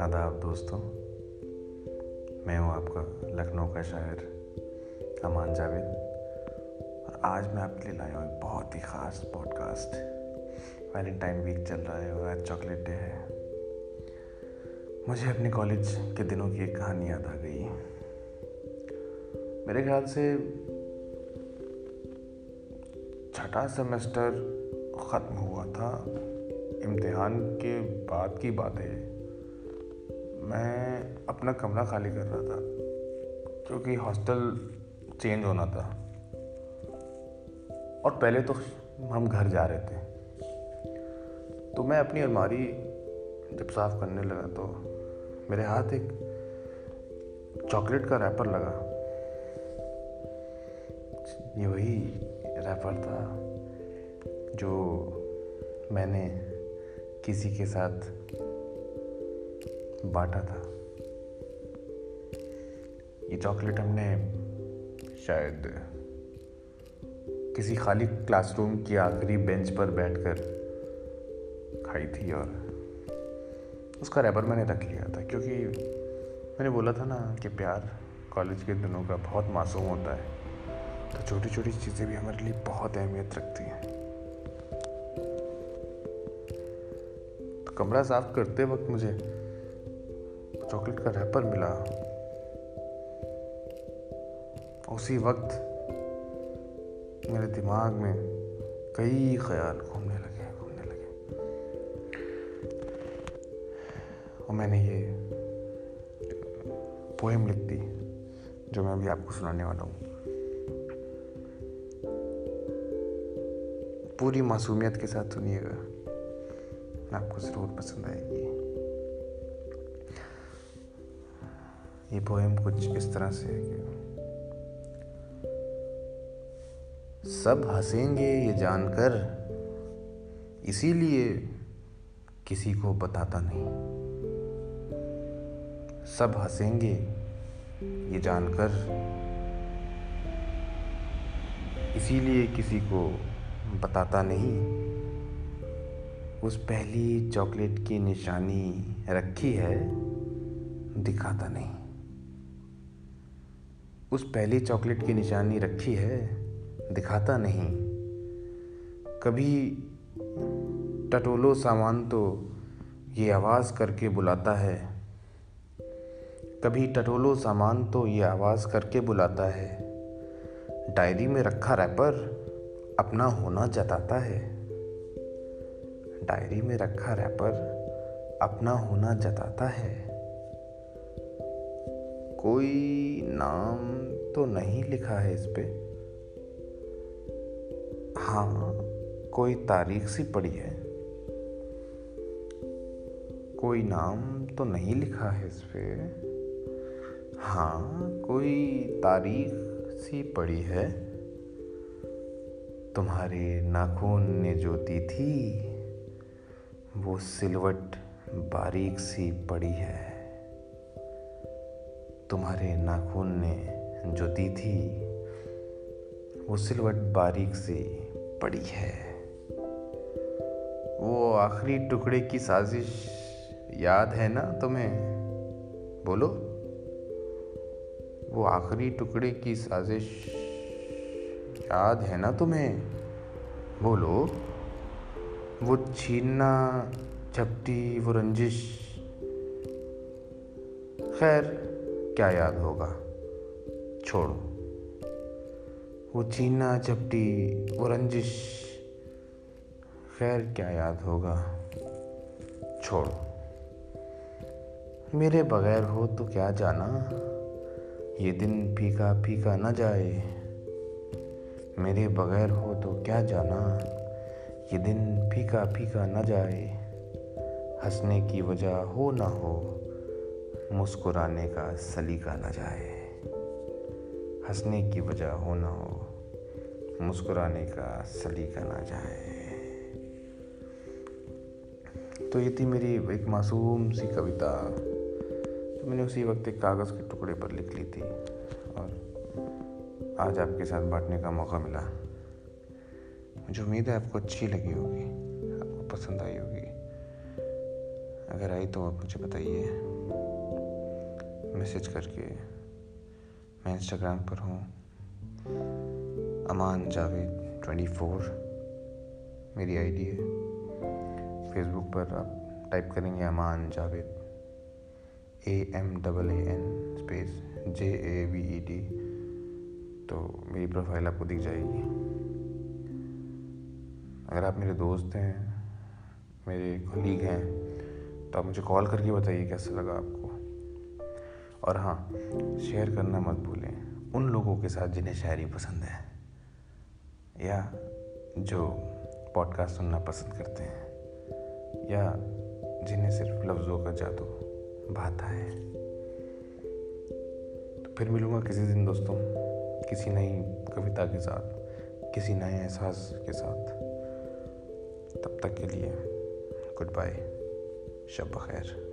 आदाब दोस्तों, मैं हूँ आपका लखनऊ का शायर अमान जावेद। और आज मैं आपके लिए लाया हूँ एक बहुत ही ख़ास पॉडकास्ट वैलेंटाइन वीक चल रहा है और आज चॉकलेट डे है। मुझे अपने कॉलेज के दिनों की एक कहानी याद आ गई। मेरे ख्याल से छठा सेमेस्टर ख़त्म हुआ था। इम्तिहान के बाद की बात है। मैं अपना कमरा खाली कर रहा था, क्योंकि हॉस्टल चेंज होना था। और पहले तो हम घर जा रहे थे। तो मैं अपनी अलमारी जब साफ़ करने लगा तो मेरे हाथ एक चॉकलेट का रैपर लगा। ये वही रैपर था जो मैंने किसी के साथ बांटा था। ये चॉकलेट हमने शायद किसी खाली क्लासरूम की आखिरी बेंच पर बैठकर खाई थी और उसका रैपर मैंने रख लिया था, क्योंकि मैंने बोला था ना कि प्यार कॉलेज के दिनों का बहुत मासूम होता है तो छोटी छोटी चीज़ें भी हमारे लिए बहुत अहमियत रखती हैं। तो कमरा साफ़ करते वक्त मुझे चॉकलेट का रैपर मिला। उसी वक्त मेरे दिमाग में कई ख्याल घूमने लगे घूमने लगे। और मैंने ये पोएम लिख दी, जो मैं अभी आपको सुनाने वाला हूँ। पूरी मासूमियत के साथ सुनिएगा। आपको ज़रूर पसंद आएगी। ये पोएम कुछ इस तरह से है कि सब हंसेंगे ये जानकर, इसीलिए किसी को बताता नहीं। सब हंसेंगे ये जानकर, इसीलिए किसी को बताता नहीं। उस पहली चॉकलेट की निशानी रखी है, दिखाता नहीं। उस पहली चॉकलेट की निशानी रखी है, दिखाता नहीं। कभी टटोलो सामान तो ये आवाज़ करके बुलाता है। कभी टटोलो सामान तो ये आवाज़ करके बुलाता है। डायरी में रखा रैपर अपना होना जताता है। डायरी में रखा रैपर अपना होना जताता है। कोई नाम तो नहीं लिखा है इस पे। हाँ कोई तारीख सी पड़ी है। कोई नाम तो नहीं लिखा है इस पे। हाँ कोई तारीख सी पड़ी है। तुम्हारे नाखून ने जो दी थी, वो सिलवट बारीक सी पड़ी है। तुम्हारे नाखून ने जो दी थी, वो सिलवट बारीक सी पड़ी है। वो आखिरी टुकड़े की साजिश याद है ना तुम्हें? बोलो। वो आखिरी टुकड़े की साजिश याद है ना तुम्हें? बोलो। वो छीनना, झपटी, वो रंजिश। खैर क्या याद होगा? छोड़ो। वो छीनना झपटी वो रंजिश, खैर क्या याद होगा? छोड़ो। मेरे बगैर हो तो क्या जाना? ये दिन फीका फीका न जाए। मेरे बगैर हो तो क्या जाना? ये दिन फीका फीका न जाए। हंसने की वजह हो ना हो। मुस्कुराने का सलीका न जाए। हंसने की वजह हो ना हो, मुस्कुराने का सलीका ना जाए। तो ये थी मेरी एक मासूम सी कविता। तो मैंने उसी वक्त एक कागज़ के टुकड़े पर लिख ली थी और आज आपके साथ बांटने का मौका मिला। मुझे उम्मीद है आपको अच्छी लगी होगी, आपको पसंद आई होगी। अगर आई तो आप मुझे बताइए। मैसेज करके मैं इंस्टाग्राम पर हूँ। अमान जावेद ट्वेंटी फोर मेरी आईडी है। फेसबुक पर आप टाइप करेंगे Aman Javed. A M double A N space J A V E T तो मेरी प्रोफ़ाइल आपको दिख जाएगी। अगर आप मेरे दोस्त हैं, मेरे कलीग हैं तो आप मुझे कॉल करके बताइए कैसा लगा आपको। और हाँ शेयर करना मत भूलें। उन लोगों के साथ जिन्हें शायरी पसंद है या जो पॉडकास्ट सुनना पसंद करते हैं या जिन्हें सिर्फ़ लफ्ज़ों का जादू भाता है। तो फिर मिलूँगा किसी दिन दोस्तों, किसी नई कविता के साथ, किसी नए एहसास के साथ। तब तक के लिए गुड बाय शब खैर